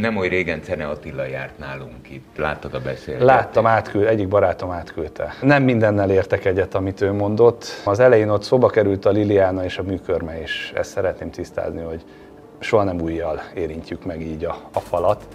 Nem oly régen Cene Attila járt nálunk itt. Láttad a beszélgetést? Láttam, átküld, egyik barátom átküldte. Nem mindennel értek egyet, amit ő mondott. Az elején ott szóba került a Liliana és a műkörme, és ezt szeretném tisztázni, hogy soha nem újjal érintjük meg így a, a falat,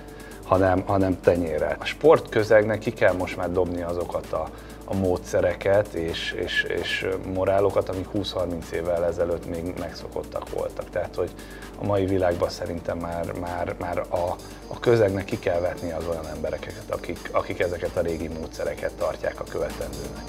hanem, hanem tenyére. A sportközegnek ki kell most már dobni azokat a a módszereket és, és, és morálokat, amik 20-30 évvel ezelőtt még megszokottak voltak. Tehát, hogy a mai világban szerintem már, már, már a, a közegnek ki kell vetni az olyan embereket, akik, akik ezeket a régi módszereket tartják a követendőnek.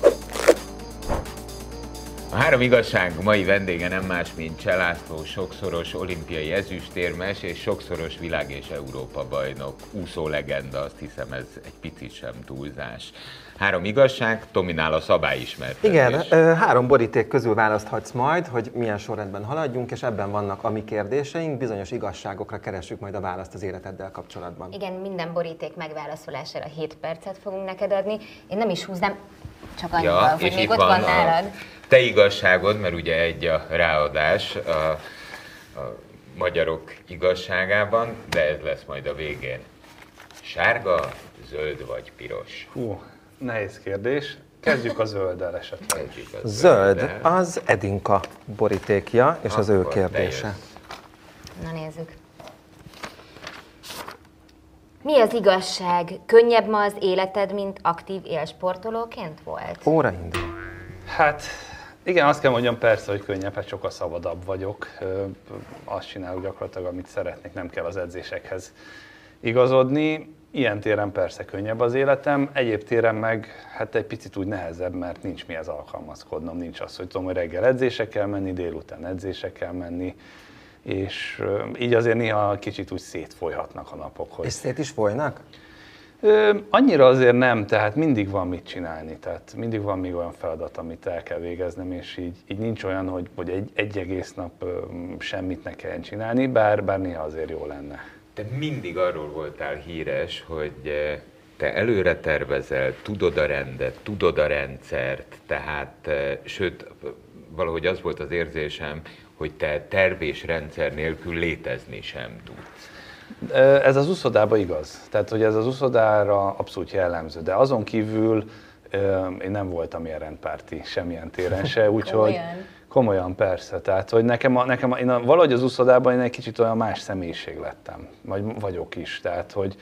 A három igazság mai vendége nem más, mint Cselászló, sokszoros olimpiai ezüstérmes és sokszoros világ és Európa bajnok, úszó legenda, azt hiszem ez egy picit sem túlzás. Három igazság, Tominál a szabályismertetés. Igen, három boríték közül választhatsz majd, hogy milyen sorrendben haladjunk, és ebben vannak a mi kérdéseink, bizonyos igazságokra keresünk majd a választ az életeddel kapcsolatban. Igen, minden boríték megválaszolására 7 percet fogunk neked adni. Én nem is húznám, csak annyival, ja, hogy még ott van, van nálad. Te igazságod, mert ugye egy a ráadás a, a magyarok igazságában, de ez lesz majd a végén. Sárga, zöld vagy piros? Hú, Nehéz kérdés. Kezdjük a zölddel esetleg. Zöld, az Edinka borítékja, és az ő kérdése. Na nézzük. Mi az igazság? Könnyebb ma az életed, mint aktív élsportolóként volt? Óra indul. Hát igen, azt kell mondjam persze, hogy könnyebb, hát sokkal szabadabb vagyok. Azt csinálok gyakorlatilag, amit szeretnék, nem kell az edzésekhez igazodni. Ilyen téren persze könnyebb az életem, egyéb téren meg hát egy picit úgy nehezebb, mert nincs mihez alkalmazkodnom, nincs az, hogy tudom, hogy reggel edzése kell menni, délután edzése kell menni, és így azért néha kicsit úgy szétfolyhatnak a napok. Hogy... És szét is folynak? Ö, annyira azért nem, tehát mindig van mit csinálni, tehát mindig van még olyan feladat, amit el kell végeznem, és így, így nincs olyan, hogy, hogy egy, egy egész nap ö, semmit ne kelljen csinálni, bár, bár néha azért jó lenne te mindig arról voltál híres, hogy eh, te előre tervezel, tudod a rendet, tudod a rendszert, tehát, eh, sőt, valahogy az volt az érzésem, hogy te terv és rendszer nélkül létezni sem tudsz. Ez az úszodában igaz. Tehát, hogy ez az úszodára abszolút jellemző. De azon kívül én nem voltam ilyen rendpárti semmilyen téren se, úgyhogy... Komolyan, persze. Tehát, hogy nekem, a, nekem a, én a, valahogy az úszodában én egy kicsit olyan más személyiség lettem, vagy vagyok is. Tehát, hogy,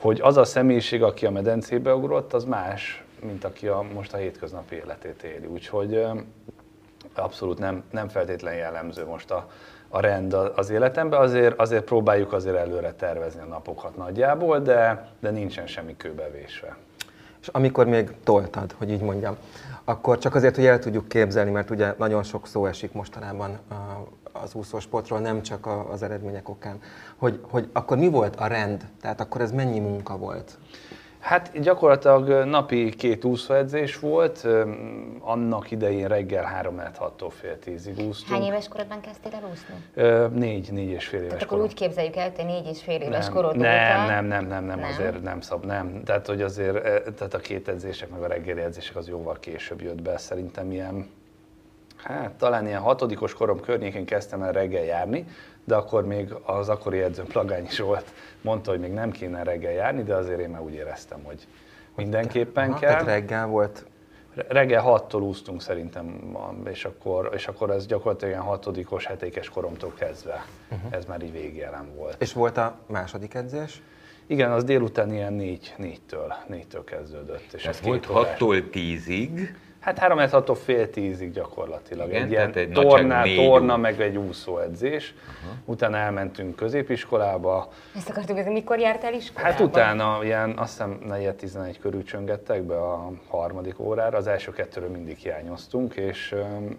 hogy az a személyiség, aki a medencébe ugrott, az más, mint aki a, most a hétköznapi életét éli. Úgyhogy abszolút nem, nem feltétlen jellemző most a, a rend az életemben, azért, azért próbáljuk azért előre tervezni a napokat nagyjából, de, de nincsen semmi kőbevésve. És amikor még toltad, hogy így mondjam, akkor csak azért, hogy el tudjuk képzelni, mert ugye nagyon sok szó esik mostanában az úszósportról, nem csak az eredmények okán, hogy, hogy akkor mi volt a rend? Tehát akkor ez mennyi munka volt? Hát gyakorlatilag napi két úszóedzés volt, annak idején reggel 3 6 fél tízig úsztunk. Hány éves korodban kezdtél el úszni? Négy, négy és fél éves Tehát akkor korom. úgy képzeljük el, hogy négy és fél éves nem, korod nem, óta... Nem, nem, nem, nem, nem, azért nem szab, nem. Tehát, hogy azért, tehát a két edzések, meg a reggeli edzések az jóval később jött be, szerintem ilyen, hát talán ilyen hatodikos korom környékén kezdtem el reggel járni, de akkor még az akkori edzőm Plagányi volt, mondta, hogy még nem kéne reggel járni, de azért én már úgy éreztem, hogy mindenképpen Aha, kell. Tehát reggel volt? Reggel 6-tól úsztunk szerintem, és akkor, és akkor ez gyakorlatilag ilyen hatodikos, hetékes koromtól kezdve, uh-huh. ez már így végjelen volt. És volt a második edzés? Igen, az délután ilyen négy, négytől, négytől kezdődött. És ez volt 6-tól 10-ig? Hát 3 6 fél tízig gyakorlatilag. Igen, egy ilyen egy torná, torna, meg egy úszóedzés. Uh-huh. Utána elmentünk középiskolába. Ezt akartuk hogy mikor jártál iskolába? Hát utána ilyen, azt hiszem 4-11 körül csöngettek be a harmadik órára. Az első kettőről mindig hiányoztunk, és,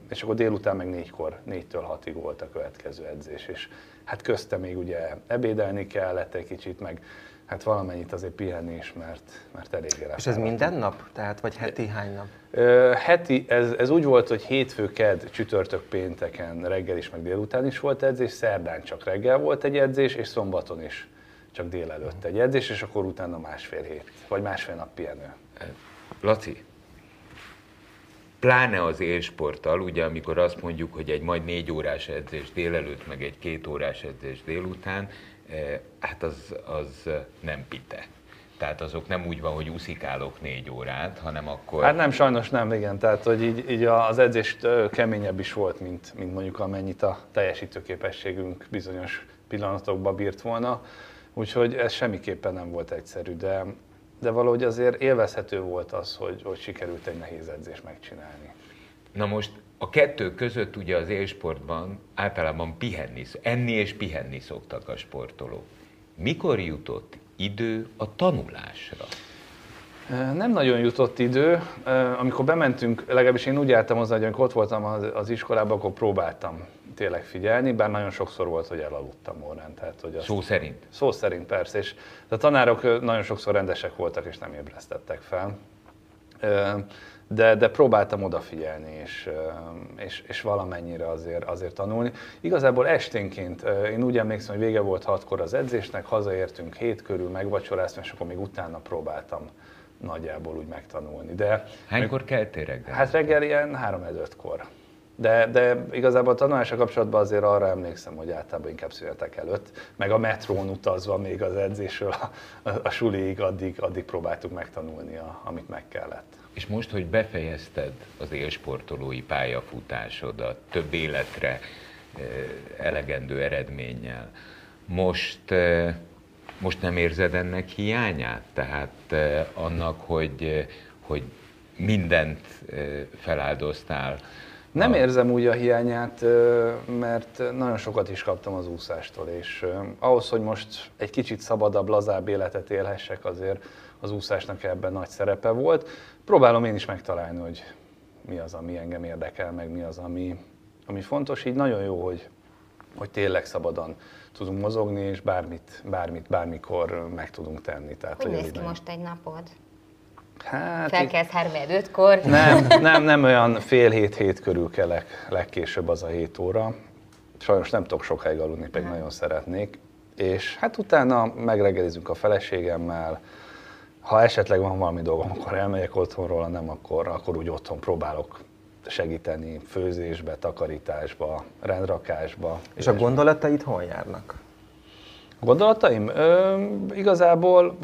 és akkor délután meg négykor, négytől hatig volt a következő edzés. És hát közte még ugye ebédelni kellett egy kicsit, meg hát valamennyit azért pihenni is, mert, mert elég És ez minden nap? Tehát vagy heti hány nap? Ö, heti, ez, ez úgy volt, hogy hétfő, ked, csütörtök, pénteken reggel is, meg délután is volt edzés, szerdán csak reggel volt egy edzés, és szombaton is csak délelőtt egy edzés, és akkor utána másfél hét, vagy másfél nap pihenő. Laci, pláne az élsporttal, ugye amikor azt mondjuk, hogy egy majd négy órás edzés délelőtt, meg egy két órás edzés délután, hát az, az nem pite. Tehát azok nem úgy van, hogy úszikálok négy órát, hanem akkor... Hát nem, sajnos nem, igen. Tehát, hogy így, így az edzés keményebb is volt, mint, mint mondjuk amennyit a teljesítőképességünk bizonyos pillanatokban bírt volna. Úgyhogy ez semmiképpen nem volt egyszerű, de, de valahogy azért élvezhető volt az, hogy, hogy sikerült egy nehéz edzés megcsinálni. Na most a kettő között ugye az élsportban általában pihenni, enni és pihenni szoktak a sportolók. Mikor jutott idő a tanulásra? Nem nagyon jutott idő. Amikor bementünk, legalábbis én úgy álltam hozzá, hogy amikor ott voltam az iskolában, akkor próbáltam tényleg figyelni, bár nagyon sokszor volt, hogy elaludtam órán. Tehát, hogy azt, szó szerint? Szó szerint, persze. És a tanárok nagyon sokszor rendesek voltak, és nem ébresztettek fel. De, de próbáltam odafigyelni, és, és, és valamennyire azért, azért tanulni. Igazából esténként, én úgy emlékszem, hogy vége volt hatkor az edzésnek, hazaértünk hét körül, megvacsoráztam, és akkor még utána próbáltam nagyjából úgy megtanulni. De Hánykor keltél reggel? Hát reggel ilyen 3 5 kor de, de igazából a tanulása kapcsolatban azért arra emlékszem, hogy általában inkább születek előtt, meg a metrón utazva még az edzésről a, a, a suliig, addig, addig próbáltuk megtanulni, a, amit meg kellett. És most, hogy befejezted az élsportolói pályafutásodat, több életre elegendő eredménnyel, most, most nem érzed ennek hiányát? Tehát eh, annak, hogy, hogy mindent feláldoztál, nem érzem úgy a hiányát, mert nagyon sokat is kaptam az úszástól, és ahhoz, hogy most egy kicsit szabadabb, lazább életet élhessek, azért az úszásnak ebben nagy szerepe volt. Próbálom én is megtalálni, hogy mi az, ami engem érdekel, meg mi az, ami, ami fontos. Így nagyon jó, hogy, hogy tényleg szabadon tudunk mozogni, és bármit, bármit, bármikor meg tudunk tenni. Tehát, hogy néz ki most egy napod? Hát Felkelsz 3 5-kor? Nem, nem, nem olyan fél hét-hét körül kelek legkésőbb az a 7 óra. Sajnos nem tudok sokáig aludni, pedig nagyon szeretnék. És hát utána megreggelizünk a feleségemmel, ha esetleg van valami dolgom, akkor elmegyek otthonról, nem, akkor, akkor úgy otthon próbálok segíteni főzésbe, takarításba, rendrakásba. És a gondolataid hol járnak? Gondolataim? Ö, igazából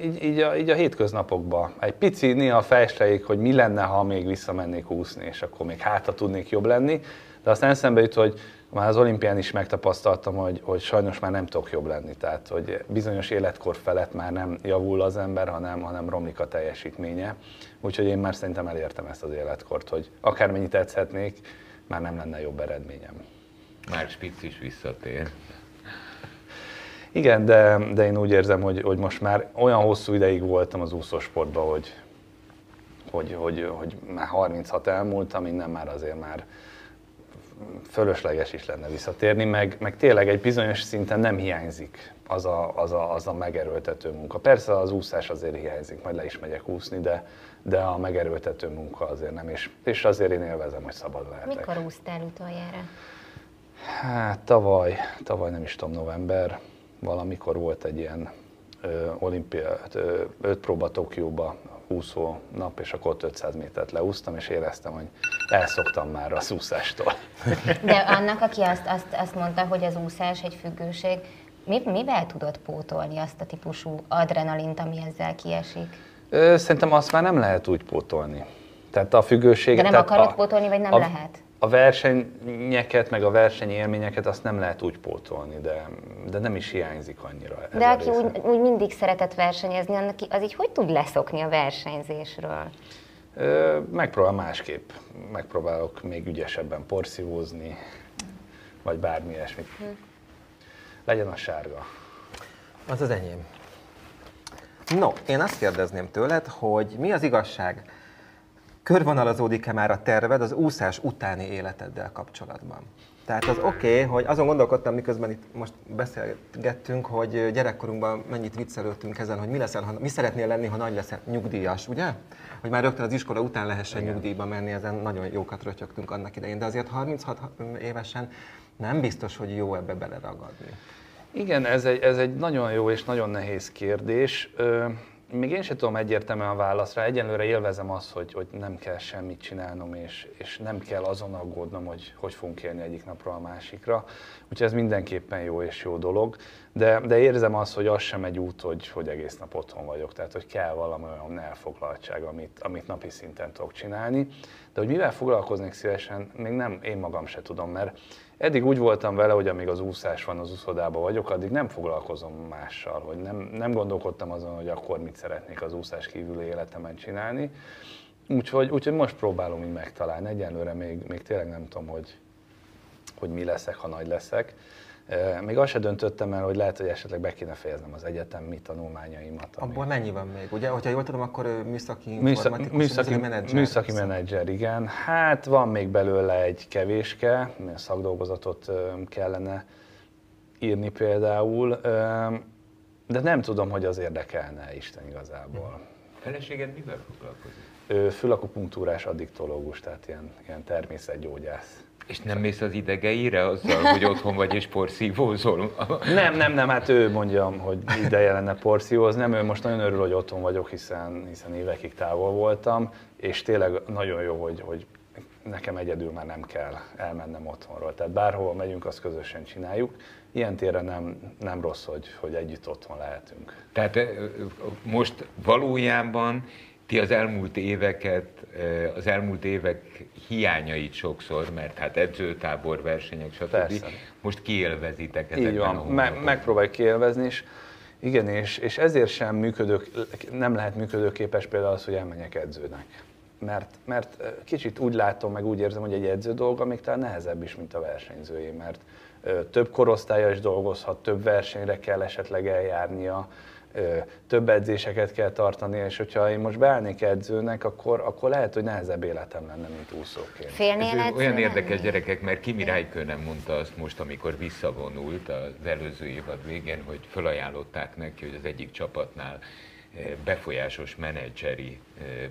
így, így, a, így a hétköznapokban. Egy pici néha fejsejék, hogy mi lenne, ha még visszamennék úszni, és akkor még hátra tudnék jobb lenni. De aztán eszembe jut, hogy már az olimpián is megtapasztaltam, hogy, hogy sajnos már nem tudok jobb lenni. Tehát, hogy bizonyos életkor felett már nem javul az ember, hanem, hanem romlik a teljesítménye. Úgyhogy én már szerintem elértem ezt az életkort, hogy akármennyit tetszhetnék, már nem lenne jobb eredményem. Már Spitz is visszatér. Igen, de, de én úgy érzem, hogy, hogy most már olyan hosszú ideig voltam az úszósportban, hogy, hogy, hogy, hogy már 36 elmúlt, innen már azért már fölösleges is lenne visszatérni, meg, meg tényleg egy bizonyos szinten nem hiányzik az a, az, a, az a megerőltető munka. Persze az úszás azért hiányzik, majd le is megyek úszni, de, de a megerőltető munka azért nem, és, és azért én élvezem, hogy szabad lehetek. Mikor úsztál utoljára? Hát tavaly, tavaly nem is tudom, november, valamikor volt egy ilyen ö, olimpia, ö, öt próba Tokióba, úszó nap, és akkor ott 500 métert leúztam, és éreztem, hogy elszoktam már a úszástól. De annak, aki azt, azt, azt mondta, hogy az úszás egy függőség, mi, mivel tudod pótolni azt a típusú adrenalint, ami ezzel kiesik? Szerintem azt már nem lehet úgy pótolni. Tehát a függőséget... De nem akarod a, pótolni, vagy nem a, lehet? a versenyeket, meg a versenyélményeket azt nem lehet úgy pótolni, de, de nem is hiányzik annyira. Ez de aki úgy, úgy mindig szeretett versenyezni, annak az így hogy tud leszokni a versenyzésről? Megpróbál másképp. Megpróbálok még ügyesebben porszívózni, vagy bármi ilyesmit. Legyen a sárga. Az az enyém. No, én azt kérdezném tőled, hogy mi az igazság? körvonalazódik-e már a terved az úszás utáni életeddel kapcsolatban? Tehát az oké, okay, hogy azon gondolkodtam, miközben itt most beszélgettünk, hogy gyerekkorunkban mennyit viccelődtünk ezen, hogy mi, leszel, ha, mi szeretnél lenni, ha nagy leszel nyugdíjas, ugye? Hogy már rögtön az iskola után lehessen Igen. nyugdíjba menni, ezen nagyon jókat rötyögtünk annak idején, de azért 36 évesen nem biztos, hogy jó ebbe beleragadni. Igen, ez egy, ez egy nagyon jó és nagyon nehéz kérdés még én sem tudom egyértelműen a válaszra. Egyelőre élvezem azt, hogy, hogy nem kell semmit csinálnom, és, és nem kell azon aggódnom, hogy hogy fogunk élni egyik napról a másikra. Úgyhogy ez mindenképpen jó és jó dolog. de, de érzem azt, hogy az sem egy út, hogy, hogy egész nap otthon vagyok, tehát hogy kell valami olyan elfoglaltság, amit, amit napi szinten tudok csinálni. De hogy mivel foglalkoznék szívesen, még nem én magam se tudom, mert eddig úgy voltam vele, hogy amíg az úszás van, az úszodában vagyok, addig nem foglalkozom mással, hogy nem, nem gondolkodtam azon, hogy akkor mit szeretnék az úszás kívüli életemen csinálni. Úgyhogy, úgyhogy most próbálom így megtalálni. Egyelőre még, még tényleg nem tudom, hogy, hogy mi leszek, ha nagy leszek. Még azt se döntöttem el, hogy lehet, hogy esetleg be kéne fejeznem az egyetemi tanulmányaimat. Ami... Abból mennyi van még? Ugye, hogyha jól tudom, akkor műszaki informatikus, műszaki, műszaki menedzser. Műszaki menedzser, igen. Hát van még belőle egy kevéske, szakdolgozatot kellene írni például, de nem tudom, hogy az érdekelne Isten igazából. Feleséged mivel foglalkozik? Fülakupunktúrás addiktológus, tehát ilyen, ilyen természetgyógyász. És nem mész az idegeire azzal, hogy otthon vagy és porszívózol? Nem, nem, nem, hát ő mondja, hogy ideje lenne porszívózni. Nem, ő most nagyon örül, hogy otthon vagyok, hiszen, hiszen évekig távol voltam, és tényleg nagyon jó, hogy, hogy nekem egyedül már nem kell elmennem otthonról. Tehát bárhol megyünk, azt közösen csináljuk. Ilyen téren nem, nem rossz, hogy, hogy együtt otthon lehetünk. Tehát most valójában ti az elmúlt éveket, az elmúlt évek hiányait sokszor, mert hát edzőtábor, versenyek, stb. Persze. Most kiélvezitek ezekben Így van, Me- megpróbálj kiélvezni, és igen, és, és ezért sem működő, nem lehet működőképes például az, hogy elmenjek edzőnek. Mert, mert kicsit úgy látom, meg úgy érzem, hogy egy edző dolga még talán nehezebb is, mint a versenyzői, mert több korosztálya is dolgozhat, több versenyre kell esetleg eljárnia, több edzéseket kell tartani, és hogyha én most beállnék edzőnek, akkor, akkor lehet, hogy nehezebb életem lenne, mint úszóként. Félnél Ez olyan érdekes gyerekek, mert Kimi Räikkönen mondta azt most, amikor visszavonult az előző évad végén, hogy felajánlották neki, hogy az egyik csapatnál befolyásos menedzseri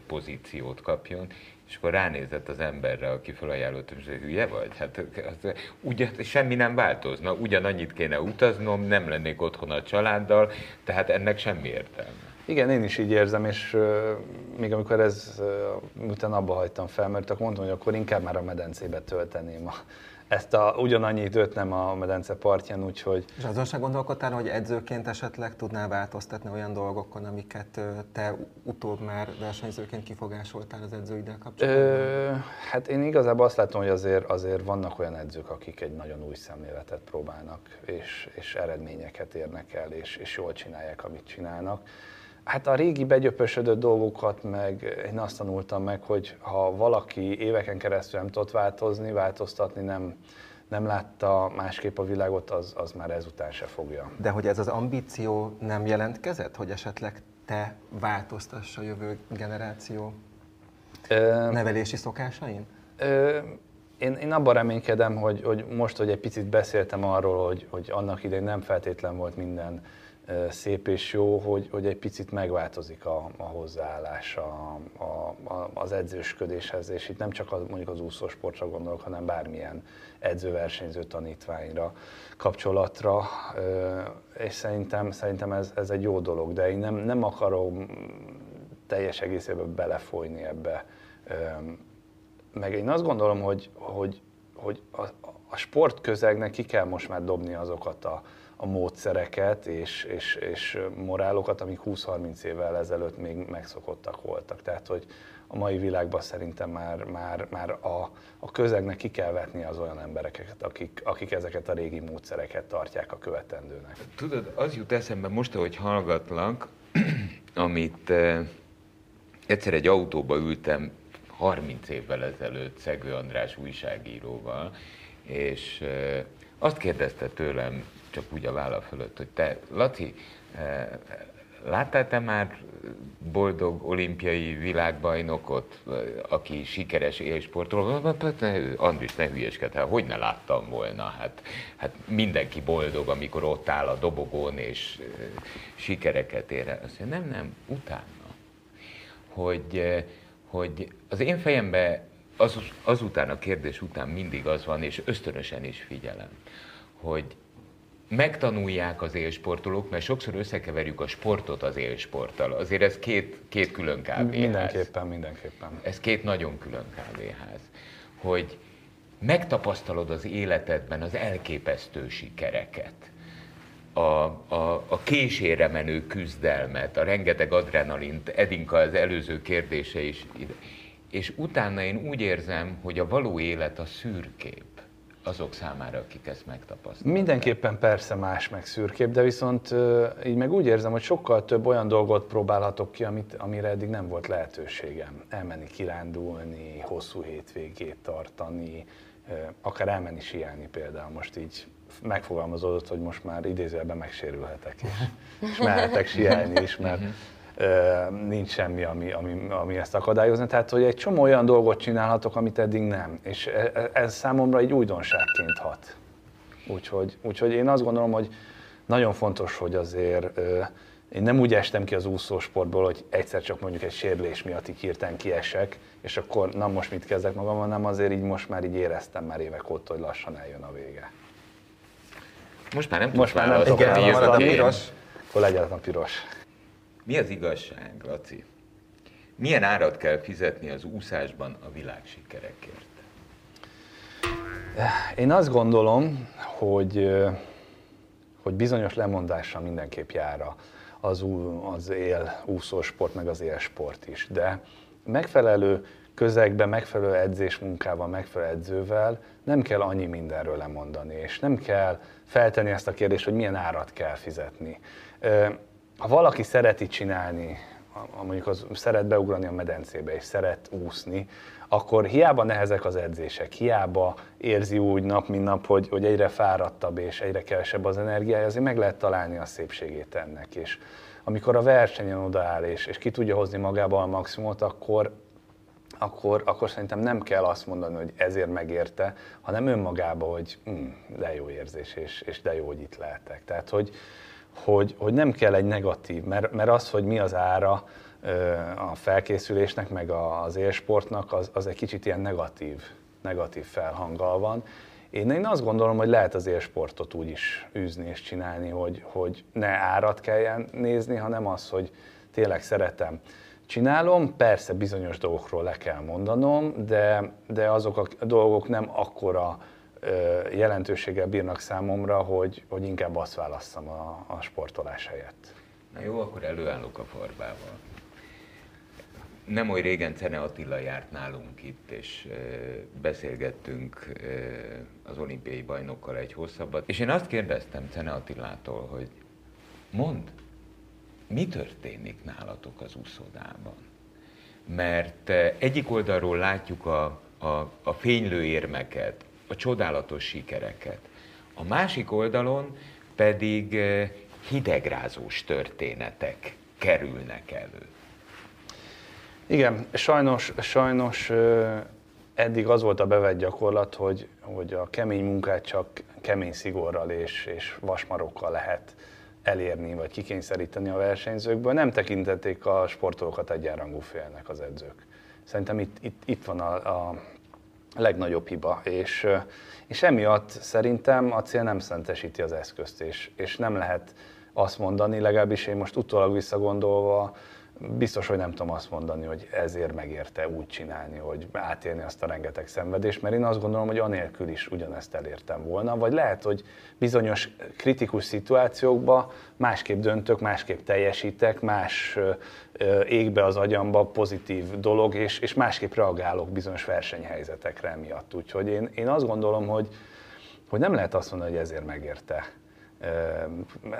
pozíciót kapjon, és akkor ránézett az emberre, aki felajánlott, hogy hülye vagy? Hát az, ugye, semmi nem változna, ugyanannyit kéne utaznom, nem lennék otthon a családdal, tehát ennek semmi értelme. Igen, én is így érzem, és uh, még amikor ez, uh, utána abba hagytam fel, mert akkor mondtam, hogy akkor inkább már a medencébe tölteném a, ezt a, ugyanannyi időt nem a medence partján, úgyhogy... És azon sem gondolkodtál, hogy edzőként esetleg tudnál változtatni olyan dolgokon, amiket te utóbb már versenyzőként kifogásoltál az edzőiddel kapcsolatban? Ö, hát én igazából azt látom, hogy azért, azért vannak olyan edzők, akik egy nagyon új szemléletet próbálnak, és, és eredményeket érnek el, és, és jól csinálják, amit csinálnak. Hát a régi begyöpösödött dolgokat meg én azt tanultam meg, hogy ha valaki éveken keresztül nem tudott változni, változtatni, nem, nem látta másképp a világot, az, az már ezután se fogja. De hogy ez az ambíció nem jelentkezett, hogy esetleg te változtass a jövő generáció ö, nevelési szokásain? Ö, én, én abban reménykedem, hogy, hogy most, hogy egy picit beszéltem arról, hogy, hogy annak idején nem feltétlen volt minden szép és jó, hogy, hogy egy picit megváltozik a, a hozzáállás a, a, a, az edzősködéshez, és itt nem csak az, mondjuk az úszósportra gondolok, hanem bármilyen edzőversenyző tanítványra, kapcsolatra, és szerintem, szerintem ez, ez egy jó dolog, de én nem, nem akarom teljes egészében belefolyni ebbe. Meg én azt gondolom, hogy, hogy, hogy a, a sportközegnek ki kell most már dobni azokat a, a módszereket és, és, és morálokat, amik 20-30 évvel ezelőtt még megszokottak voltak. Tehát, hogy a mai világban szerintem már, már, már a, a közegnek ki kell vetni az olyan embereket, akik, akik ezeket a régi módszereket tartják a követendőnek. Tudod, az jut eszembe most, ahogy hallgatlak, amit eh, egyszer egy autóba ültem 30 évvel ezelőtt Szegő András újságíróval, és eh, azt kérdezte tőlem csak úgy a válla fölött, hogy te, Laci, eh, láttál te már boldog olimpiai világbajnokot, eh, aki sikeres élsportoló? Andris, ne hülyeskedj, hát hogy ne láttam volna? Hát, hát mindenki boldog, amikor ott áll a dobogón és eh, sikereket ér el. Azt mondja, nem, nem, utána. Hogy, hogy az én fejemben az, azután a kérdés után mindig az van, és ösztönösen is figyelem, hogy megtanulják az élsportolók, mert sokszor összekeverjük a sportot az élsporttal. Azért ez két, két külön kávéház. Mindenképpen, mindenképpen. Ez két nagyon külön kávéház. Hogy megtapasztalod az életedben az elképesztő sikereket. a, a, a késére menő küzdelmet, a rengeteg adrenalint, Edinka az előző kérdése is ide. És utána én úgy érzem, hogy a való élet a szürkép azok számára, akik ezt megtapasztalják. Mindenképpen persze más meg szürkép, de viszont így meg úgy érzem, hogy sokkal több olyan dolgot próbálhatok ki, amit, amire eddig nem volt lehetőségem. Elmenni kirándulni, hosszú hétvégét tartani, akár elmenni siálni például. Most így megfogalmazódott, hogy most már idézőjelben megsérülhetek, és, és mehetek siálni is, mert mhm. Nincs semmi, ami, ami, ami ezt akadályozna. Tehát, hogy egy csomó olyan dolgot csinálhatok, amit eddig nem. És e, e, ez számomra egy újdonságként hat. Úgyhogy, úgyhogy én azt gondolom, hogy nagyon fontos, hogy azért én nem úgy estem ki az úszósportból, hogy egyszer csak mondjuk egy sérülés miatt így hirtelen kiesek, és akkor na most mit kezdek magam, hanem azért így most már így éreztem már évek óta, hogy lassan eljön a vége. Most már nem Most már nem tudok Igen, marad a piros. Akkor legyen a piros. Mi az igazság, Laci? Milyen árat kell fizetni az úszásban a világ sikerekért? Én azt gondolom, hogy, hogy bizonyos lemondással mindenképp jár az, az él úszósport, meg az élsport is. De megfelelő közegben, megfelelő edzésmunkával, megfelelő edzővel nem kell annyi mindenről lemondani, és nem kell feltenni ezt a kérdést, hogy milyen árat kell fizetni. Ha valaki szereti csinálni, mondjuk az szeret beugrani a medencébe, és szeret úszni, akkor hiába nehezek az edzések, hiába érzi úgy nap, mint nap, hogy, hogy egyre fáradtabb és egyre kevesebb az energiája, azért meg lehet találni a szépségét ennek. És amikor a versenyen odaáll és, és ki tudja hozni magába a maximumot, akkor, akkor, akkor szerintem nem kell azt mondani, hogy ezért megérte, hanem önmagába, hogy hm, de jó érzés, és, és de jó, hogy itt lehetek. Tehát, hogy, hogy, hogy nem kell egy negatív, mert, mert az, hogy mi az ára a felkészülésnek, meg az élsportnak, az, az egy kicsit ilyen negatív, negatív felhanggal van. Én, én azt gondolom, hogy lehet az élsportot úgy is űzni és csinálni, hogy, hogy ne árat kelljen nézni, hanem az, hogy tényleg szeretem csinálom, persze bizonyos dolgokról le kell mondanom, de, de azok a dolgok nem akkora jelentőséggel bírnak számomra, hogy, hogy inkább azt válasszam a, a sportolás helyett. Na jó, akkor előállok a farbával. Nem oly régen Cene Attila járt nálunk itt, és beszélgettünk az olimpiai bajnokkal egy hosszabbat, és én azt kérdeztem Cene Attilától, hogy mond, mi történik nálatok az úszodában? Mert egyik oldalról látjuk a, a, a fénylő érmeket, a csodálatos sikereket. A másik oldalon pedig hidegrázós történetek kerülnek elő. Igen, sajnos, sajnos eddig az volt a bevett gyakorlat, hogy, hogy a kemény munkát csak kemény szigorral és, és vasmarokkal lehet elérni, vagy kikényszeríteni a versenyzőkből. Nem tekintették a sportolókat egyenrangú félnek az edzők. Szerintem itt, itt, itt van a, a legnagyobb hiba, és, és emiatt szerintem a cél nem szentesíti az eszközt, és, és nem lehet azt mondani, legalábbis én most utólag visszagondolva, biztos, hogy nem tudom azt mondani, hogy ezért megérte úgy csinálni, hogy átélni azt a rengeteg szenvedést, mert én azt gondolom, hogy anélkül is ugyanezt elértem volna, vagy lehet, hogy bizonyos kritikus szituációkban másképp döntök, másképp teljesítek, más égbe az agyamba pozitív dolog, és, és másképp reagálok bizonyos versenyhelyzetekre miatt. Úgyhogy én, én azt gondolom, hogy, hogy nem lehet azt mondani, hogy ezért megérte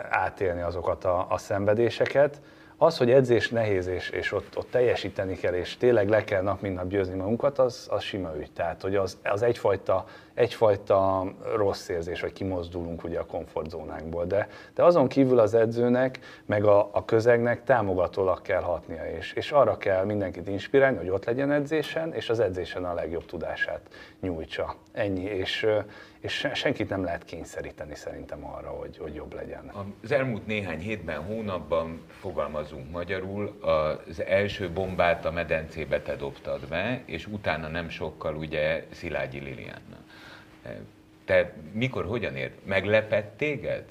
átélni azokat a, a szenvedéseket, az, hogy edzés nehéz, és, és ott, ott teljesíteni kell, és tényleg le kell nap mint nap győzni magunkat, az, az sima ügy. Tehát, hogy az, az egyfajta, egyfajta rossz érzés, hogy kimozdulunk ugye a komfortzónánkból. De, de azon kívül az edzőnek, meg a, a közegnek támogatólag kell hatnia, és, és arra kell mindenkit inspirálni, hogy ott legyen edzésen, és az edzésen a legjobb tudását nyújtsa. Ennyi. És, és senkit nem lehet kényszeríteni szerintem arra, hogy, hogy jobb legyen. Az elmúlt néhány hétben, hónapban fogalmazunk magyarul, az első bombát a medencébe te dobtad be, és utána nem sokkal ugye Szilágyi Lilianna. Te mikor, hogyan ért? Meglepett téged,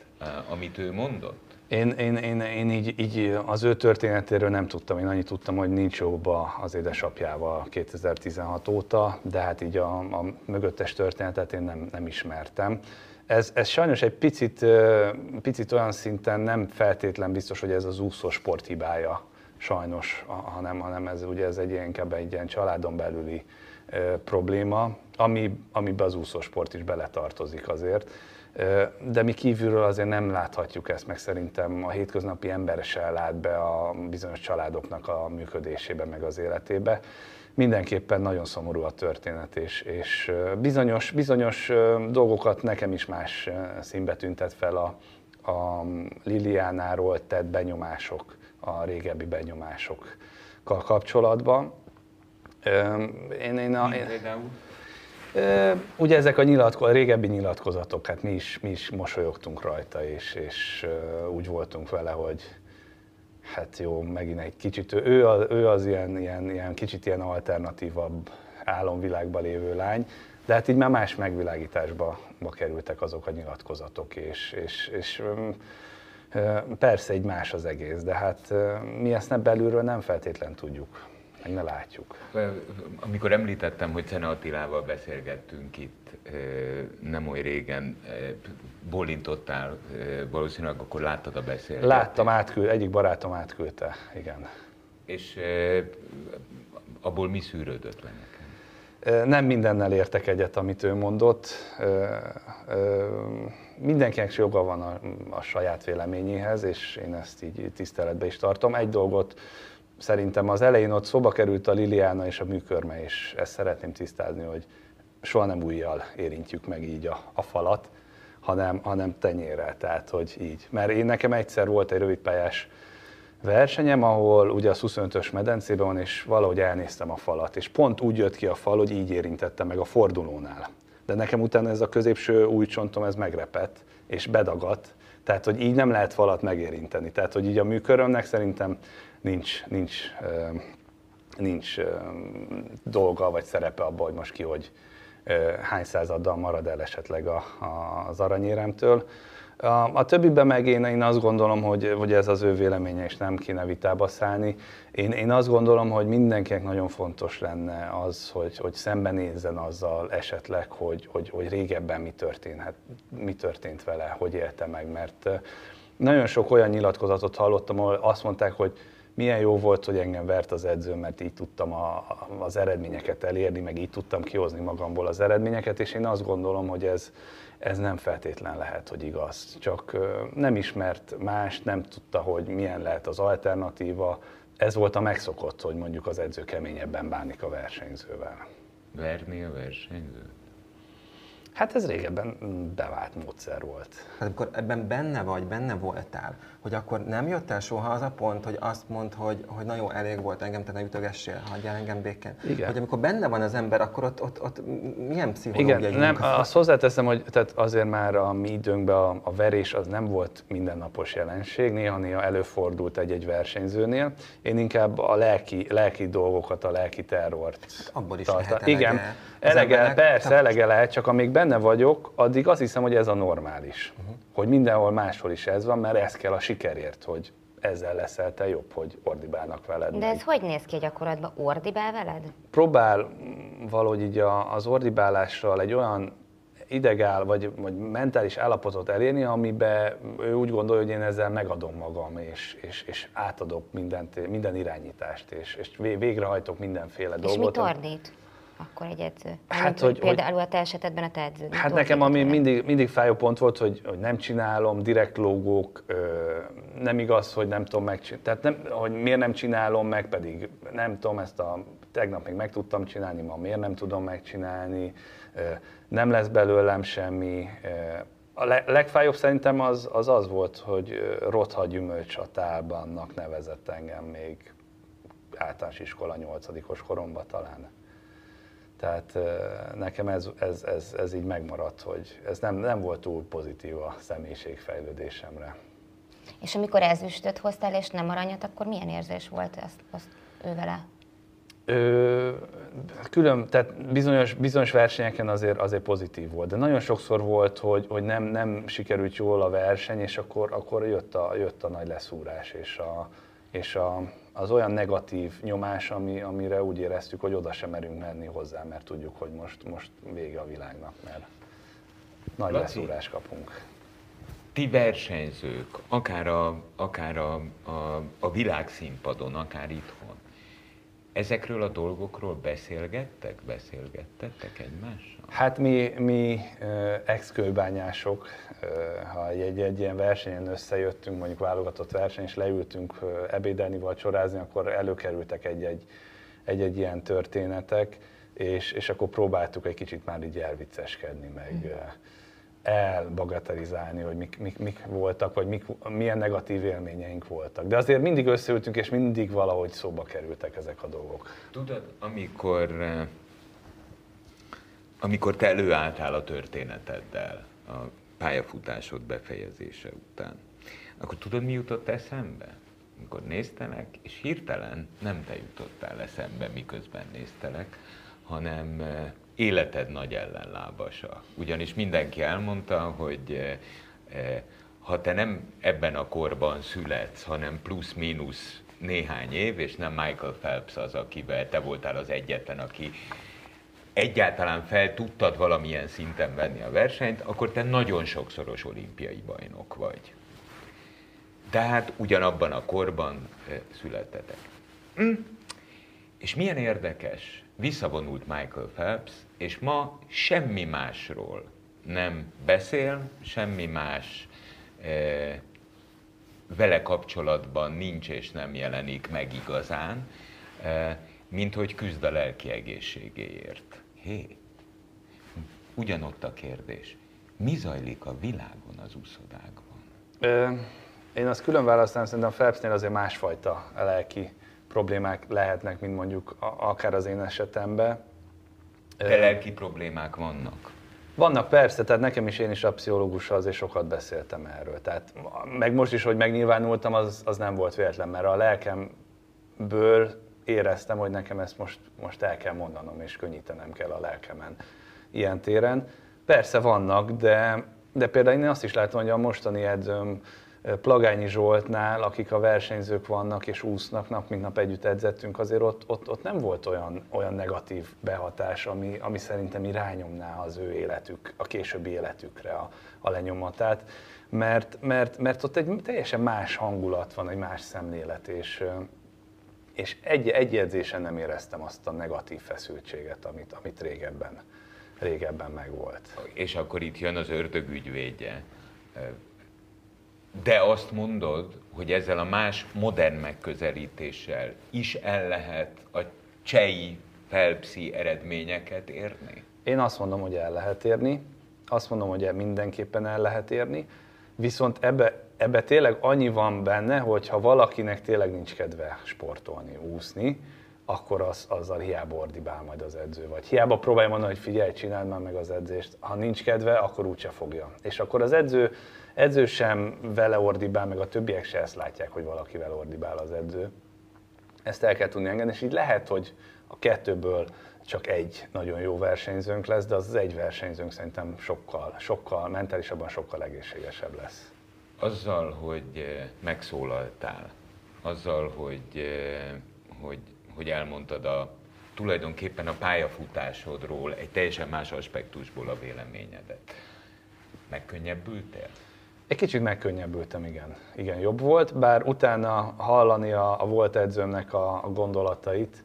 amit ő mondott? Én, én, én, én így, így az ő történetéről nem tudtam, én annyit tudtam, hogy nincs jóba az édesapjával 2016 óta, de hát így a, a mögöttes történetet én nem, nem ismertem. Ez, ez sajnos egy picit, picit olyan szinten nem feltétlen biztos, hogy ez az úszó sport hibája sajnos, hanem, hanem ez ugye ez egy ilyen, inkább egy ilyen családon belüli probléma, ami, amiben az úszósport is beletartozik azért. De mi kívülről azért nem láthatjuk ezt, meg szerintem a hétköznapi ember se lát be a bizonyos családoknak a működésébe, meg az életébe. Mindenképpen nagyon szomorú a történet, és, és bizonyos, bizonyos dolgokat nekem is más színbe tüntet fel a, a Liliánáról tett benyomások, a régebbi benyomásokkal kapcsolatban. Én, én a, én, Ugye ezek a, nyilatko- a régebbi nyilatkozatok, hát mi is, mi is mosolyogtunk rajta, és, és úgy voltunk vele, hogy hát jó, megint egy kicsit, ő, az, ő az ilyen, ilyen, ilyen, kicsit ilyen alternatívabb álomvilágban lévő lány, de hát így már más megvilágításba kerültek azok a nyilatkozatok, és, és, és persze egy más az egész, de hát mi ezt nem belülről nem feltétlen tudjuk meg ne látjuk. Amikor említettem, hogy Szene Attilával beszélgettünk itt nem oly régen, bolintottál valószínűleg, akkor láttad a beszélgetést. Láttam, átküld, egyik barátom átküldte, igen. És abból mi szűrődött le nekem? Nem mindennel értek egyet, amit ő mondott. Mindenkinek joga van a, a saját véleményéhez, és én ezt így tiszteletbe is tartom. Egy dolgot szerintem az elején ott szóba került a Liliana és a műkörme, és ezt szeretném tisztázni, hogy soha nem újjal érintjük meg így a, a falat, hanem, hanem tenyérrel, tehát hogy így. Mert én nekem egyszer volt egy rövidpályás versenyem, ahol ugye a 25-ös medencében van, és valahogy elnéztem a falat, és pont úgy jött ki a fal, hogy így érintette meg a fordulónál. De nekem utána ez a középső új csontom ez megrepett, és bedagadt, tehát hogy így nem lehet falat megérinteni. Tehát hogy így a műkörömnek szerintem nincs, nincs, nincs dolga vagy szerepe abban, hogy most ki, hogy hány századdal marad el esetleg a, a, az aranyéremtől. A, a többiben meg én, én azt gondolom, hogy, hogy ez az ő véleménye, és nem kéne vitába szállni. Én, én azt gondolom, hogy mindenkinek nagyon fontos lenne az, hogy, hogy szembenézzen azzal esetleg, hogy, hogy, hogy régebben mi, történhet, mi történt vele, hogy élte meg, mert nagyon sok olyan nyilatkozatot hallottam, ahol azt mondták, hogy milyen jó volt, hogy engem vert az edző, mert így tudtam a, az eredményeket elérni, meg így tudtam kihozni magamból az eredményeket, és én azt gondolom, hogy ez, ez nem feltétlen lehet, hogy igaz. Csak nem ismert más, nem tudta, hogy milyen lehet az alternatíva. Ez volt a megszokott, hogy mondjuk az edző keményebben bánik a versenyzővel. Verni a versenyzőt? Hát ez régebben bevált módszer volt. Hát amikor ebben benne vagy, benne voltál, hogy akkor nem jött el soha az a pont, hogy azt mond, hogy, hogy na jó, elég volt engem, te ne ütögessél, hagyjál engem békén. Igen. Hogy amikor benne van az ember, akkor ott, ott, ott milyen pszichológiai Igen, nem, azt hozzáteszem, hogy tehát azért már a mi időnkben a, a verés az nem volt mindennapos jelenség, néha-néha előfordult egy-egy versenyzőnél. Én inkább a lelki, lelki dolgokat, a lelki terrort hát abból is tartam. lehet elege. Persze, elege lehet, csak amíg benne vagyok, addig azt hiszem, hogy ez a normális. Uh-huh. Hogy mindenhol máshol is ez van, mert ez kell a sikerért, hogy ezzel leszel te jobb, hogy ordibálnak veled. De ez hogy néz ki gyakorlatban? Ordibál veled? Próbál valahogy így az ordibálással egy olyan idegál, vagy, vagy mentális állapotot elérni, amiben ő úgy gondolja, hogy én ezzel megadom magam, és, és, és átadok mindent, minden irányítást, és, és végrehajtok mindenféle és dolgot. És mit ordít? Akkor egy edző? Hát, hogy, például a te esetedben a te edződ. Hát nekem ami mindig, mindig fájó pont volt, hogy, hogy nem csinálom, direkt lógók, nem igaz, hogy nem tudom megcsinálni. Tehát nem, hogy miért nem csinálom meg, pedig nem tudom, ezt a tegnap még meg tudtam csinálni, ma miért nem tudom megcsinálni, nem lesz belőlem semmi. A legfájóbb szerintem az az, az volt, hogy Rotha gyümölcs a tálbannak nevezett engem még általános iskola nyolcadikos koromban talán. Tehát nekem ez, ez, ez, ez így megmaradt, hogy ez nem, nem volt túl pozitív a személyiségfejlődésemre. És amikor ezüstöt hoztál, és nem aranyat, akkor milyen érzés volt ezt, azt ő vele? Ö, külön, tehát bizonyos, bizonyos versenyeken azért, azért pozitív volt, de nagyon sokszor volt, hogy, hogy nem, nem sikerült jól a verseny, és akkor, akkor jött, a, jött a nagy leszúrás, és, a, és a, az olyan negatív nyomás, ami, amire úgy éreztük, hogy oda sem merünk menni hozzá, mert tudjuk, hogy most, most vége a világnak. Mert... nagy leszúrás kapunk. Ti versenyzők, akár a, akár a, a, a világszínpadon, akár itthon, ezekről a dolgokról beszélgettek, beszélgettettek egymással? Hát mi, mi ex-kőbányások, ha egy, egy ilyen versenyen összejöttünk, mondjuk válogatott verseny, és leültünk ebédelni vagy csorázni, akkor előkerültek egy-egy, egy-egy ilyen történetek, és, és akkor próbáltuk egy kicsit már így elvicceskedni, meg mm. Elbagatelizálni, hogy mik, mik, mik voltak, vagy mik, milyen negatív élményeink voltak. De azért mindig összeültünk, és mindig valahogy szóba kerültek ezek a dolgok. Tudod, amikor amikor te előálltál a történeteddel a pályafutásod befejezése után, akkor tudod, mi jutott eszembe? Amikor néztelek, és hirtelen nem te jutottál eszembe, miközben néztelek, hanem eh, életed nagy ellenlábasa. Ugyanis mindenki elmondta, hogy eh, eh, ha te nem ebben a korban születsz, hanem plusz-mínusz néhány év, és nem Michael Phelps az, akivel te voltál az egyetlen, aki egyáltalán fel tudtad valamilyen szinten venni a versenyt, akkor te nagyon sokszoros olimpiai bajnok vagy. De hát ugyanabban a korban születtetek. Hm? És milyen érdekes, visszavonult Michael Phelps, és ma semmi másról nem beszél, semmi más e, vele kapcsolatban nincs és nem jelenik meg igazán, e, mint hogy küzd a lelki egészségéért. Hé, ugyanott a kérdés. Mi zajlik a világon az úszodákban? Én azt külön választanám, szerintem Phelpsnél azért másfajta lelki problémák lehetnek, mint mondjuk akár az én esetemben. De lelki problémák vannak? Vannak persze, tehát nekem is én is a pszichológussal azért sokat beszéltem erről. Tehát meg most is, hogy megnyilvánultam, az, az nem volt véletlen, mert a lelkemből éreztem, hogy nekem ezt most, most el kell mondanom, és könnyítenem kell a lelkemen ilyen téren. Persze vannak, de, de például én azt is látom, hogy a mostani edzőm Plagányi Zsoltnál, akik a versenyzők vannak és úsznak, nap mint nap együtt edzettünk, azért ott, ott, ott nem volt olyan, olyan negatív behatás, ami, ami szerintem irányomná az ő életük, a későbbi életükre a, a lenyomatát, mert, mert, mert ott egy teljesen más hangulat van, egy más szemlélet, és, és egy, egy edzésen nem éreztem azt a negatív feszültséget, amit, amit régebben, régebben megvolt. És akkor itt jön az ördög ügyvédje de azt mondod, hogy ezzel a más modern megközelítéssel is el lehet a csei felpszi eredményeket érni? Én azt mondom, hogy el lehet érni, azt mondom, hogy mindenképpen el lehet érni, viszont ebbe, ebbe tényleg annyi van benne, hogy ha valakinek tényleg nincs kedve sportolni, úszni, akkor az, azzal hiába ordibál majd az edző. Vagy hiába próbálja mondani, hogy figyelj, csináld már meg az edzést. Ha nincs kedve, akkor úgyse fogja. És akkor az edző edző sem vele ordibál, meg a többiek se ezt látják, hogy valakivel ordibál az edző. Ezt el kell tudni engedni, és így lehet, hogy a kettőből csak egy nagyon jó versenyzőnk lesz, de az, az egy versenyzőnk szerintem sokkal, sokkal mentálisabban sokkal egészségesebb lesz. Azzal, hogy eh, megszólaltál, azzal, hogy, eh, hogy, hogy elmondtad a, tulajdonképpen a pályafutásodról egy teljesen más aspektusból a véleményedet. Megkönnyebbültél? Egy kicsit megkönnyebbültem, igen. Igen, jobb volt, bár utána hallani a, a volt edzőmnek a, a gondolatait,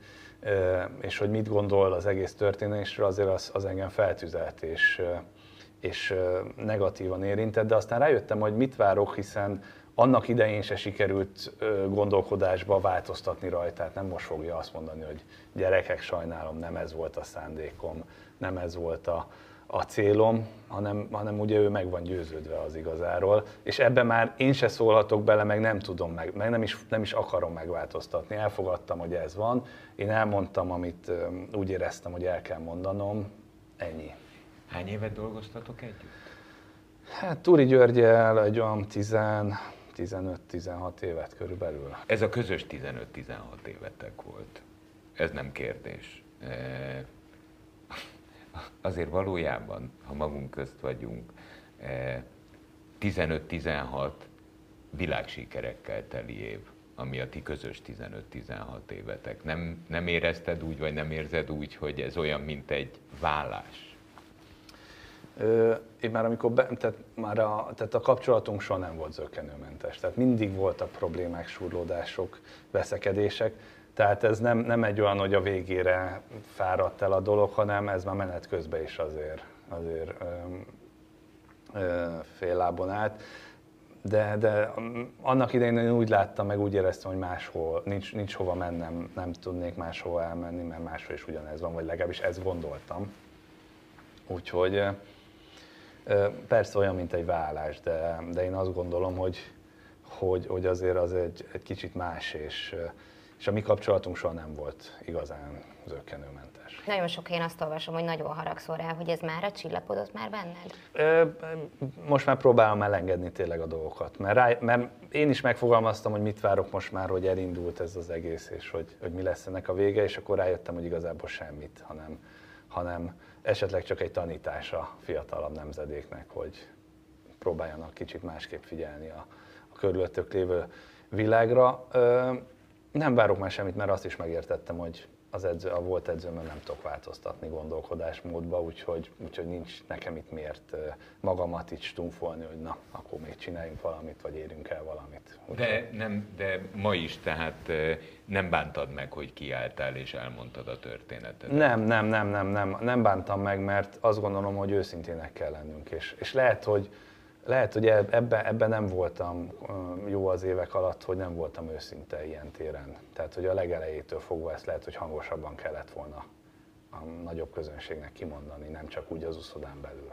és hogy mit gondol az egész történésről, azért az, az engem feltüzelt, és, és negatívan érintett, de aztán rájöttem, hogy mit várok, hiszen annak idején se sikerült gondolkodásba változtatni rajta, tehát nem most fogja azt mondani, hogy gyerekek, sajnálom, nem ez volt a szándékom, nem ez volt a, a célom, hanem, hanem ugye ő meg van győződve az igazáról, és ebben már én se szólhatok bele, meg nem tudom meg, meg nem is, nem is akarom megváltoztatni. Elfogadtam, hogy ez van, én elmondtam, amit úgy éreztem, hogy el kell mondanom, ennyi. Hány évet dolgoztatok együtt? Hát Turi Györgyel egy olyan 15-16 évet körülbelül. Ez a közös 15-16 évetek volt. Ez nem kérdés azért valójában, ha magunk közt vagyunk, 15-16 eh, világsikerekkel teli év, ami a ti közös 15-16 évetek. Nem, nem érezted úgy, vagy nem érzed úgy, hogy ez olyan, mint egy vállás? én már amikor, be, tehát már a, tehát a kapcsolatunk soha nem volt zöggenőmentes. Tehát mindig voltak problémák, surlódások, veszekedések. Tehát ez nem, nem egy olyan, hogy a végére fáradt el a dolog, hanem ez már menet közben is azért, azért fél lábon állt. De, de annak idején én úgy láttam, meg úgy éreztem, hogy máshol, nincs, nincs hova mennem, nem tudnék máshol elmenni, mert máshol is ugyanez van, vagy legalábbis ezt gondoltam. Úgyhogy persze olyan, mint egy vállás, de, de én azt gondolom, hogy, hogy, hogy azért az egy, egy kicsit más, és, és a mi kapcsolatunk soha nem volt igazán zöggenőmentes. Nagyon sok én azt olvasom, hogy nagyon haragszol rá, hogy ez már a csillapodott már benned? Most már próbálom elengedni tényleg a dolgokat, mert, rá, mert én is megfogalmaztam, hogy mit várok most már, hogy elindult ez az egész, és hogy, hogy mi lesz ennek a vége, és akkor rájöttem, hogy igazából semmit, hanem, hanem esetleg csak egy tanítás a fiatalabb nemzedéknek, hogy próbáljanak kicsit másképp figyelni a, a körülöttök lévő világra. Nem várok már semmit, mert azt is megértettem, hogy az edző, a volt edzőmön nem tudok változtatni gondolkodásmódba, úgyhogy, úgyhogy nincs nekem itt miért magamat itt stumfolni, hogy na, akkor még csináljunk valamit, vagy érünk el valamit. Úgyhogy... De, nem, de ma is, tehát nem bántad meg, hogy kiálltál és elmondtad a történetet? Nem, nem, nem, nem, nem, nem bántam meg, mert azt gondolom, hogy őszintének kell lennünk, és, és lehet, hogy lehet, hogy ebben ebbe nem voltam jó az évek alatt, hogy nem voltam őszinte ilyen téren. Tehát, hogy a legelejétől fogva ezt lehet, hogy hangosabban kellett volna a nagyobb közönségnek kimondani, nem csak úgy az uszodán belül.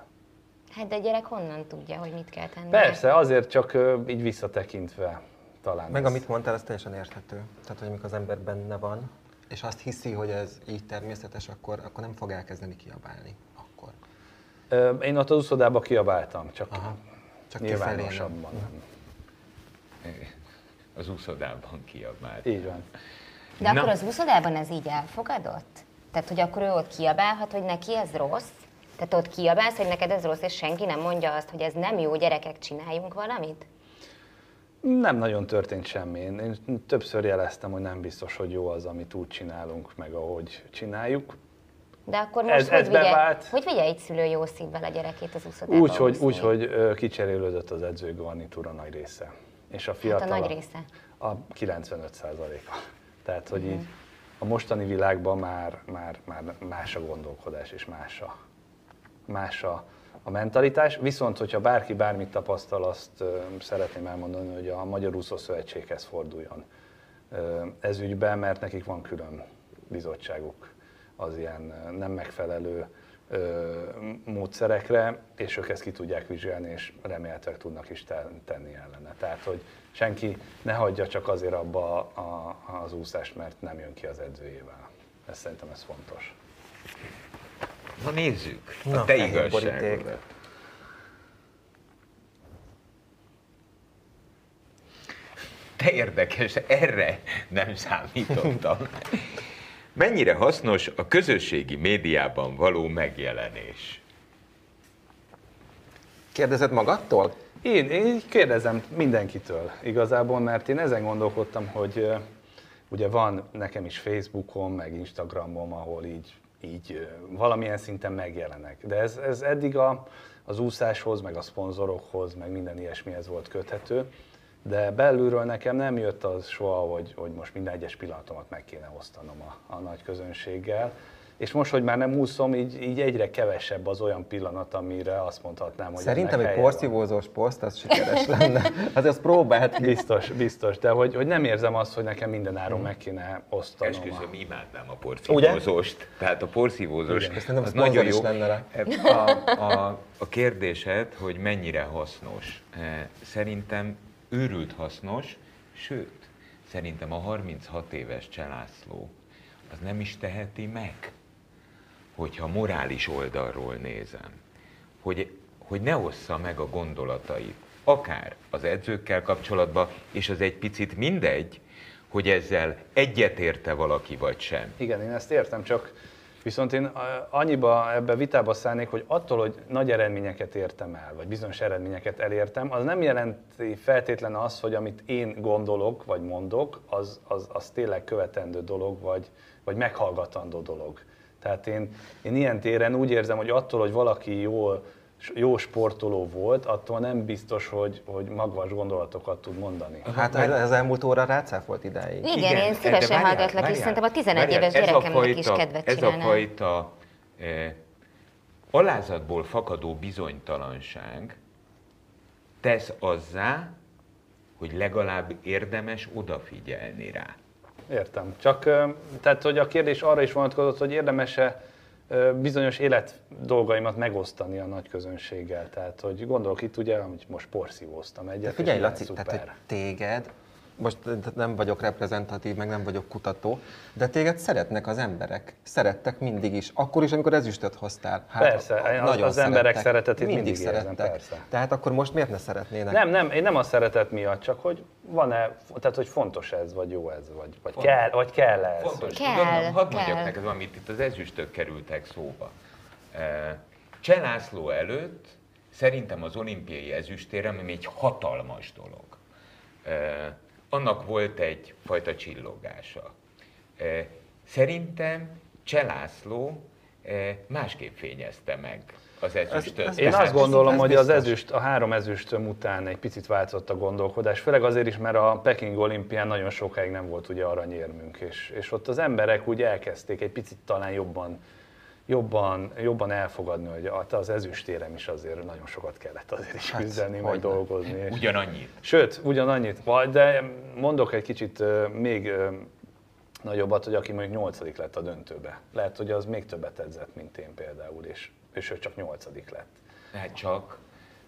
Hát de a gyerek honnan tudja, hogy mit kell tenni? Persze, azért csak így visszatekintve talán. Meg ez... amit mondtál, az teljesen érthető. Tehát, hogy amikor az ember benne van, és azt hiszi, hogy ez így természetes, akkor, akkor nem fog elkezdeni kiabálni. Akkor. Én ott az uszodába kiabáltam, csak Aha. Csak nyilvánosabban nem. Az úszodában kiabált. Így van. De Na. akkor az úszodában ez így elfogadott? Tehát, hogy akkor ő ott kiabálhat, hogy neki ez rossz? Tehát ott kiabálsz, hogy neked ez rossz, és senki nem mondja azt, hogy ez nem jó, gyerekek, csináljunk valamit? Nem nagyon történt semmi. Én többször jeleztem, hogy nem biztos, hogy jó az, amit úgy csinálunk, meg ahogy csináljuk. De akkor most ez, hogy, ez vigye, bevált. hogy vigye egy szülő jó szívvel a gyerekét az úszodába Úgy, hogy, úgy, hogy kicserélődött az edzői garnitúra nagy része. És a fiatal hát a nagy része? A 95 százaléka. Tehát, hogy uh-huh. így a mostani világban már, már, már más a gondolkodás, és más a, más a, a mentalitás. Viszont, hogyha bárki bármit tapasztal, azt szeretném elmondani, hogy a Magyar Úszó Szövetséghez forduljon ez ügyben, mert nekik van külön bizottságuk az ilyen nem megfelelő módszerekre, és ők ezt ki tudják vizsgálni, és remélhetőleg tudnak is tenni ellene. Tehát, hogy senki ne hagyja csak azért abba a, a, az úszást, mert nem jön ki az edzőjével. Ez szerintem ez fontos. Na nézzük, Na, a te igazságodat. Te érdekes, erre nem számítottam. Mennyire hasznos a közösségi médiában való megjelenés? Kérdezed magadtól? Én, én kérdezem mindenkitől igazából, mert én ezen gondolkodtam, hogy ugye van nekem is Facebookom, meg Instagramom, ahol így, így valamilyen szinten megjelenek. De ez, ez eddig a, az úszáshoz, meg a szponzorokhoz, meg minden ilyesmihez volt köthető de belülről nekem nem jött az soha, hogy, hogy most minden egyes pillanatomat meg kéne osztanom a, a nagy közönséggel. És most, hogy már nem úszom, így, így egyre kevesebb az olyan pillanat, amire azt mondhatnám, hogy Szerintem egy porszívózós poszt, az sikeres lenne. Hát azt próbált. Biztos, biztos, de hogy, hogy nem érzem azt, hogy nekem minden áron meg kéne osztanom. Esküszöm, imádnám a porszívózóst. Ugye? Tehát a porszívózós az nagyon jó. Lenne a, a, a kérdésed, hogy mennyire hasznos. Eh, szerintem őrült hasznos, sőt, szerintem a 36 éves Cselászló az nem is teheti meg, hogyha morális oldalról nézem, hogy, hogy ne ossza meg a gondolatait, akár az edzőkkel kapcsolatban, és az egy picit mindegy, hogy ezzel egyetérte valaki vagy sem. Igen, én ezt értem, csak Viszont én annyiba ebbe vitába szállnék, hogy attól, hogy nagy eredményeket értem el, vagy bizonyos eredményeket elértem, az nem jelenti feltétlen az, hogy amit én gondolok, vagy mondok, az, az, az tényleg követendő dolog, vagy, vagy meghallgatandó dolog. Tehát én, én ilyen téren úgy érzem, hogy attól, hogy valaki jól jó sportoló volt, attól nem biztos, hogy, hogy magvas gondolatokat tud mondani. Hát ez elmúlt óra rácáfolt idáig. Igen, Igen én szívesen hallgatlak, és szerintem a 11 várjál, éves gyerekemnek fajta, is kedvet Ez a fajta eh, alázatból fakadó bizonytalanság tesz azzá, hogy legalább érdemes odafigyelni rá. Értem. Csak tehát, hogy a kérdés arra is vonatkozott, hogy érdemes-e bizonyos élet dolgaimat megosztani a nagy közönséggel. Tehát, hogy gondolok itt ugye, hogy most porszívóztam egyet. Figyelj, Laci, tehát, hogy téged most nem vagyok reprezentatív, meg nem vagyok kutató, de téged szeretnek az emberek. Szerettek mindig is. Akkor is, amikor ezüstöt hoztál. Hát persze, az, nagyon az emberek szeretetét mindig, mindig szerettek. Érzem, persze. Tehát akkor most miért ne szeretnének? Nem, nem, én nem a szeretet miatt, csak hogy van-e, tehát hogy fontos ez, vagy jó ez, vagy, vagy kell, vagy kell ez. Fontos. Kell, Tudom, hadd kell. mondjak neked amit itt az ezüstök kerültek szóba. Cseh László előtt szerintem az olimpiai ezüstérem, ami egy hatalmas dolog annak volt egy fajta csillogása. Szerintem Cselászló másképp fényezte meg az ezüstöt. Ezt, Én azt gondolom, ez hogy az ezüst, a három ezüstöm után egy picit változott a gondolkodás, főleg azért is, mert a Peking olimpián nagyon sokáig nem volt ugye aranyérmünk, és, és ott az emberek úgy elkezdték egy picit talán jobban jobban, jobban elfogadni, hogy az ezüstérem is azért nagyon sokat kellett azért is hát, küzdeni, majd dolgozni. És, ugyanannyit. Sőt, ugyanannyit. De mondok egy kicsit még nagyobbat, hogy aki mondjuk nyolcadik lett a döntőbe. Lehet, hogy az még többet edzett, mint én például, és, és ő csak nyolcadik lett. Hát csak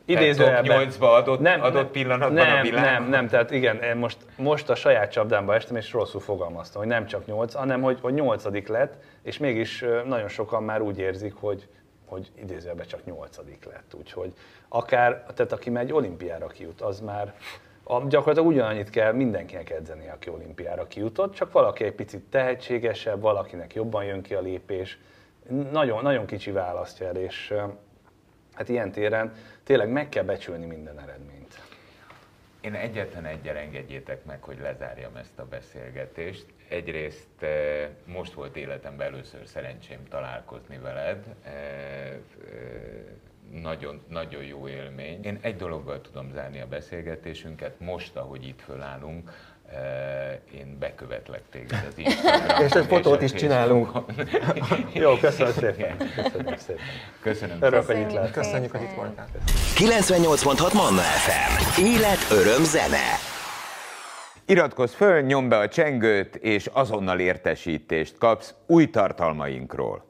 idézőjelben. 8 adott, nem, adott pillanatban nem, a világ. Nem, nem, tehát igen, most, most a saját csapdámba estem, és rosszul fogalmaztam, hogy nem csak 8, hanem hogy, hogy 8 lett, és mégis nagyon sokan már úgy érzik, hogy, hogy idézőjelben csak 8 lett. Úgyhogy akár, tehát aki megy olimpiára kijut, az már a, gyakorlatilag ugyanannyit kell mindenkinek edzeni, aki olimpiára kijutott, csak valaki egy picit tehetségesebb, valakinek jobban jön ki a lépés. Nagyon, nagyon kicsi választja el, és hát ilyen téren tényleg meg kell becsülni minden eredményt. Én egyetlen egyen engedjétek meg, hogy lezárjam ezt a beszélgetést. Egyrészt eh, most volt életemben először szerencsém találkozni veled. Eh, eh, nagyon, nagyon jó élmény. Én egy dologgal tudom zárni a beszélgetésünket, most, ahogy itt fölállunk, én bekövetlek téged az Instagramon. és egy fotót is csinálunk. Jó, köszönöm szépen. Köszönöm szépen. Köszönöm. Hogy itt lehet. Köszönjük, hogy itt voltál. 98.6 Manna FM. Élet, öröm, zene. Iratkozz föl, nyomd be a csengőt, és azonnal értesítést kapsz új tartalmainkról.